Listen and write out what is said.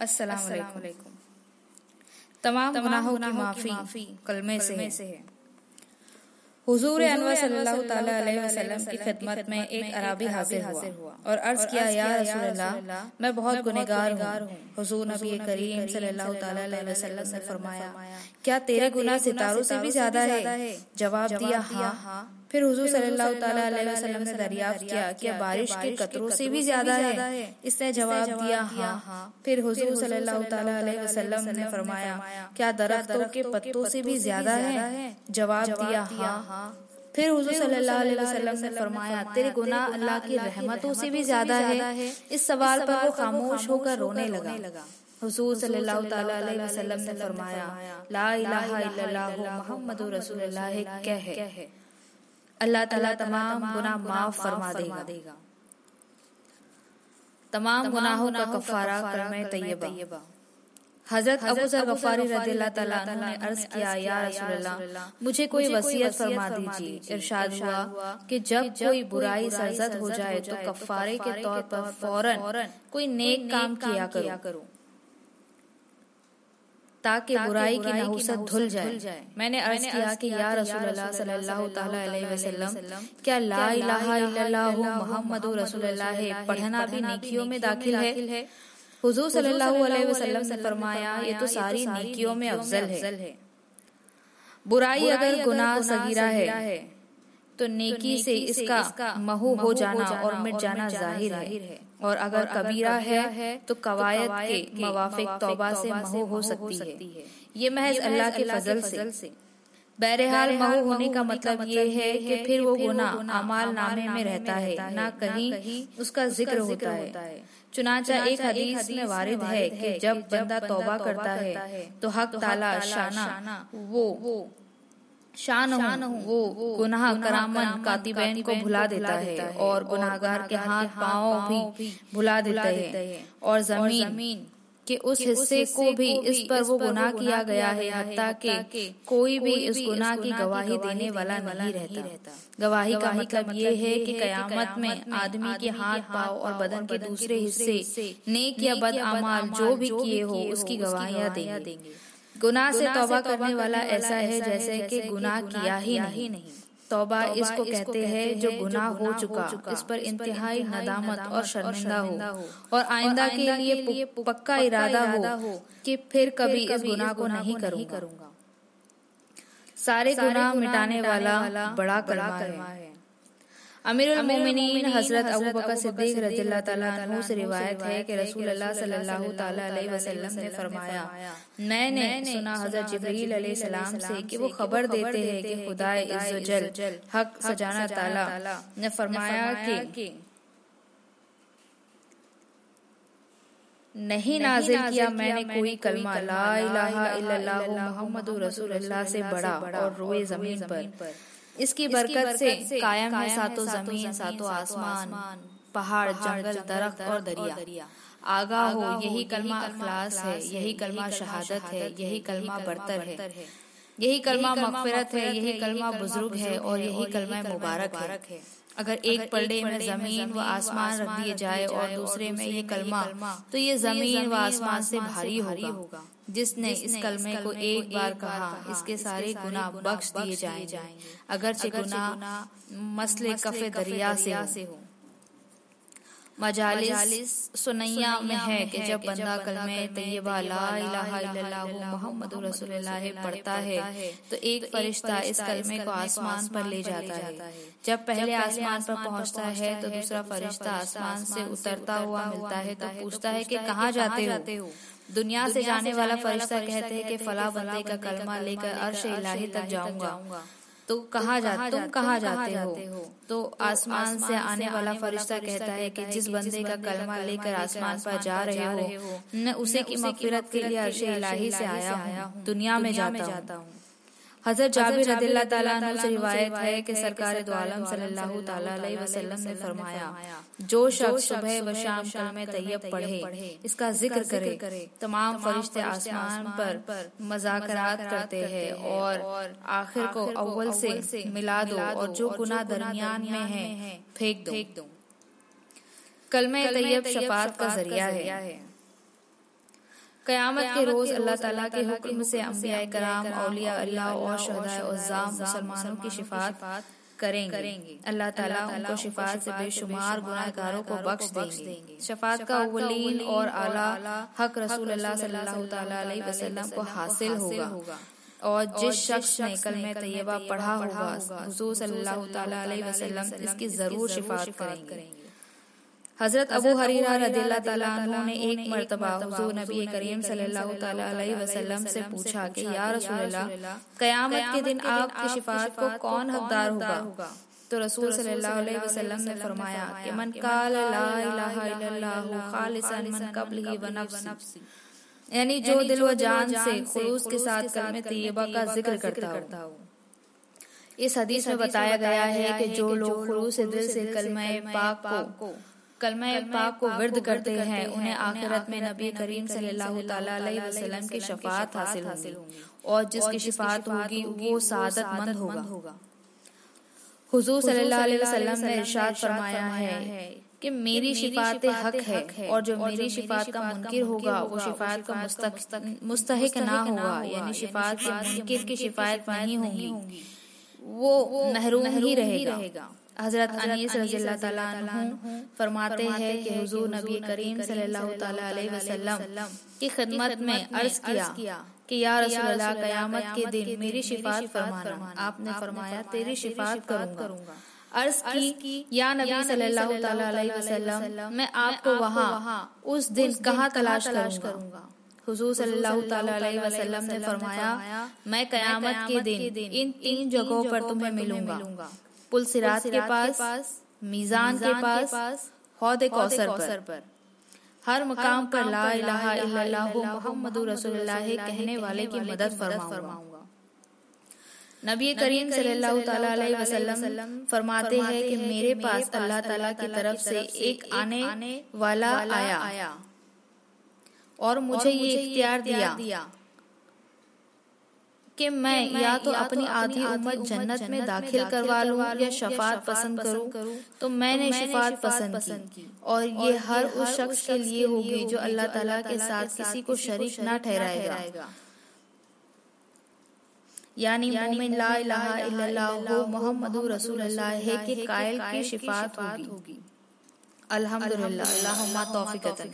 अस्सलाम तमाम गुनाहों की माफ़ी कलमे से है। हुजूर अनवर सल्लल्लाहु अलैहि वसल्लम की खिदमत में एक अराबी हाजिर हुआ। और अर्ज़ किया या रसूलल्लाह मैं बहुत गुनहगार हूँ। हुजूर नबी करीम सल्लल्लाहु अलैहि वसल्लम ने फरमाया क्या तेरे गुनाह सितारों से भी ज़्यादा है? जवाब दिया हाँ। फिर हुजूर सल्लल्लाहु ताला अलैहि वसल्लम ने दरियाफ्त किया क्या बारिश के कतरों से भी ज़्यादा है। इसने जवाब दिया हाँ। फिर हुजूर सल्लल्लाहु ताला अलैहि वसल्लम ने फरमाया क्या दरख्तों के पत्तों से भी ज़्यादा है? जवाब दिया हाँ। फिर हुजूर सल्लल्लाहु अलैहि वसल्लम ने फरमाया तेरे गुनाह अल्लाह की रहमतों से भी ज़्यादा है। इस सवाल पर वो खामोश होकर रोने लगा। हुजूर सल्लल्लाहु ताला अलैहि वसल्लम ने फरमाया ला इलाहा इल्लल्लाह मुहम्मदुर रसूलुल्लाह कह अल्लाह ताला तमाम गुना माफ़ फरमा देगा। तमाम गुनाहों का कफारा कलमे तैयबा। हज़रत अबू जर गफारी रदिल्लाह ताला ने अर्ज़ किया या रसूलल्लाह मुझे कोई वसीयत फरमा दीजिए इरशाद हुआ कि जब कोई बुराई सरजद हो जाए तो कफारे के तौर पर फ़ौरन कोई नेक काम किया करो। ताकि बुराई की नहुसत धुल जाए। मैंने अर्ज़ किया कि या रसूलुल्लाह सल्लल्लाहु ताला अलैहि वसल्लम क्या ला इलाहा इल्लल्लाहु मुहम्मदुर रसूलुल्लाह पढ़ना भी नेकियों में दाखिल है। हुजूर सल्लल्लाहु अलैहि वसल्लम ने फरमाया ये तो सारी नेकियों में अफजल है। बुराई अगर गुनाह सगीरा है तो नेकी से इसका महू हो जाना और मिट जाना ज़ाहिर है। और अगर कबीरा है तो कवायद के मवाफिक तौबा से महू हो सकती है। ये महज अल्लाह के फजल से। बहरहाल महू होने का मतलब ये है कि फिर वो गुना अमाल नामे में रहता है। ना कहीं उसका ज़िक्र होता है। चुनाचा एक हदीस में वारिद है कि जब बंदा तौबा करता है तो हक ताला शाना वो शान वो गुनाह करामन कातिबैन को भुला देता है और गुनाहगार के हाथ पाँव भी भुला देता है। और ज़मीन के उस हिस्से को भी इस पर वो गुनाह किया गया है हत्या के कोई भी इस गुनाह की गवाही देने वाला नहीं रहता। गवाही का मतलब ये है कि कयामत में आदमी के हाथ पाँव और बदन के दूसरे हिस्से नेक या बद अमाल जो भी किए हो उसकी गवाहियाँ देंगे। गुनाह से तौबा करने वाला ऐसा है जैसे कि गुनाह किया ही नहीं। तौबा इसको कहते हैं जो गुनाह हो चुका इस पर इंतहाई नदामत और शर्मिंदा हो। और आइंदा के लिए पक्का इरादा हो कि फिर कभी इस गुनाह को नहीं करूँगा। सारे गुनाह मिटाने वाला बड़ा कलमा है। अमीरुल मोमिनीन हज़रत अबू बकर सिद्दीक रजील्लाह ताला अन्हु से रिवायत है कि रसूलुल्लाह सल्लल्लाहु ताला अलैहि वसल्लम ने फरमाया मैंने सुना हज़रत जिब्रील अलैहि सलाम से कि वो खबर देते हैं कि खुदा इज्जतजल हक सजाना ताला ने फरमाया कि नहीं नाजिल किया मैंने कोई कलमा ला इलाहा इल्लल्लाह मुहम्मदुर रसूलुल्लाह से बड़ा और रोए ज़मीन पर इसकी बरकत से कायम है सातों ज़मीन सातों आसमान पहाड़ जंगल दरख्त और दरिया। आगा हो यही कलमा अखलास है यही कलमा शहादत है यही कलमा बरतर है। यही कलमा मकफरत है यही कलमा बुज़ुर्ग है और यही कलमा मुबारक है। अगर एक पर्दे में ज़मीन व आसमान रख दिए जाए और दूसरे में ये कलमा तो ये ज़मीन व आसमान से भारी होगा। जिसने इस कलमे को एक बार कहा इसके सारे गुना बख्श दिए जाए अगरचे गुना मसले कफे दरिया से हो मजालिस सुनैया में है कि जब बंदा कलमे तैयबा ला इलाहा इल्लल्लाह मोहम्मद रसूलुल्लाह पढ़ता है तो एक फरिश्ता इस कलमे को आसमान पर ले जाता है। जब पहले आसमान पर पहुँचता है तो दूसरा फरिश्ता आसमान से उतरता हुआ मिलता है तो पूछता है कि कहाँ जाते हो? दुनिया से जाने वाला फरिश्ता कहते हैं कि फला बंदे का कलमा लेकर अर्श इलाही तक जाऊँगा। तो कहा जा तुम कहा जाते हो? तो आसमान से आने वाला फरिश्ता कहता है कि जिस बंदे का कलमा लेकर आसमान पर जा रहे हो न उसे की मगफिरत के लिए अर्श इलाही से आया हूँ। दुनिया में जाता हूँ। हज़रत जाबिर रदिल्लाह ताला से रिवायत है कि सरकार दो आलम सल्लल्लाहु ताला अलैहि वसल्लम ने फरमाया जो शख्स सुबह व शाम कलमे तैयब पढ़े इसका ज़िक्र करे तमाम फरिश्ते आसमान पर मजाकरात करते हैं और आखिर को अव्वल से मिला दो और जो गुनाह दरमियान में है फेंक दो। कलमे तैयब शफात का ज़रिया है। कयामत के रोज अल्लाह ताला के हुक्म से अम्बिया कराम औलिया अल्लाह और शहदा उज़्ज़ाम मुसलमानों की शिफात करेंगे। अल्लाह ताला उनको शिफात से बेशुमार गुनाहगारों को बख्श देंगे। शफात का अवलीन और आला हक रसूल अल्लाह सल्लल्लाहु अलैहि वसल्लम को हासिल होगा। और जिस शख्स ने कलमे तैयबा पढ़ा होगा हुजूर सल्लल्लाहु अलैहि वसल्लम इसकी ज़रूर शिफात करेंगे। हज़रत अबू हरीरा रदिल्लाहु ने एक मरतबा हुजूर नबी करीम सल्लल्लाहु अलैहि वसल्लम से पूछा कि या रसूलल्लाह कयामत के दिन आपकी शिफात को कौन हकदार होगा? तो रसूल सल्लल्लाहु अलैहि वसल्लम ने फरमाया कि मन काल ला इलाहा इल्लल्लाहु खालिसन मन कब्लिही व नफ्सी। यानी जो दिल व जान से खुलूस के साथ कलमे तैयबा का ज़िक्र करता हो। इस हदीस में बताया गया है कि जो लोग खुलूस दिल से कलमा पाक को कलमा पाक को विरद करते हैं उन्हें आखिरत में नबी करीम सल्लल्लाहु वसल्लम की शफात हासिल होगी। और जिसकी शफात होगी वो सादत मंद होगा। हुजूर सल्लल्लाहु अलैहि वसल्लम ने इरशाद फरमाया है कि मेरी शिफात हक है और जो मेरी शिफात का मुनकिर होगा वो शिफात का मुस्तहिक ना होगा यानी शिफात से मुनकिर की शिफायत नहीं होगी वो महरूम ही रहेगा हज़रत अनीस रज़ी फरमाते हैं कि हुजूर नबी करीम सल्लल्लाहु अलैहि वसल्लम की खिदमत में अर्ज़ किया कि या रसूलुल्लाह कयामत के दिन मेरी शिफात फरमाना। आपने फरमाया तेरी शिफात करूँगा। अर्ज़ की या नबी सल्लल्लाहु अलैहि वसल्लम मैं आपको वहाँ उस दिन कहाँ तलाश करूँगा। हुजूर सल्लल्लाहु अलैहि वसल्लम ने फरमाया मैं कयामत के दिन इन तीन जगहों पर तुम्हें मिलूँगा पुल सिरात के पास मीजान के पास हौद कौसर पर। हर मकाम पर ला इलाहा इल्लल्लाह मुहम्मदुर रसूलुल्लाह कहने वाले की मदद फरमाऊँगा। नबी करीम सल्लल्लाहु अलैहि वसल्लम फरमाते हैं कि मेरे पास अल्लाह ताला की तरफ़ से एक आने वाला आया। और मुझे ये इख्तियार दिया। कि मैं या तो अपनी आधी उम्र जन्नत में दाखिल करवा लूँ या शफात पसंद करूँ तो मैंने शफात पसंद की। और ये हर उस शख्स के लिए होगी जो अल्लाह ताला के साथ किसी को शरीक ना ठहराएगा। यानी मोमिन ला इलाहा इल्लल्लाह मुहम्मदुर रसूलुल्लाह है कि कायल की शिफात होगी। अल्हम्दुलिल्लाह। अल्लाहुम्मा तौफीकतन।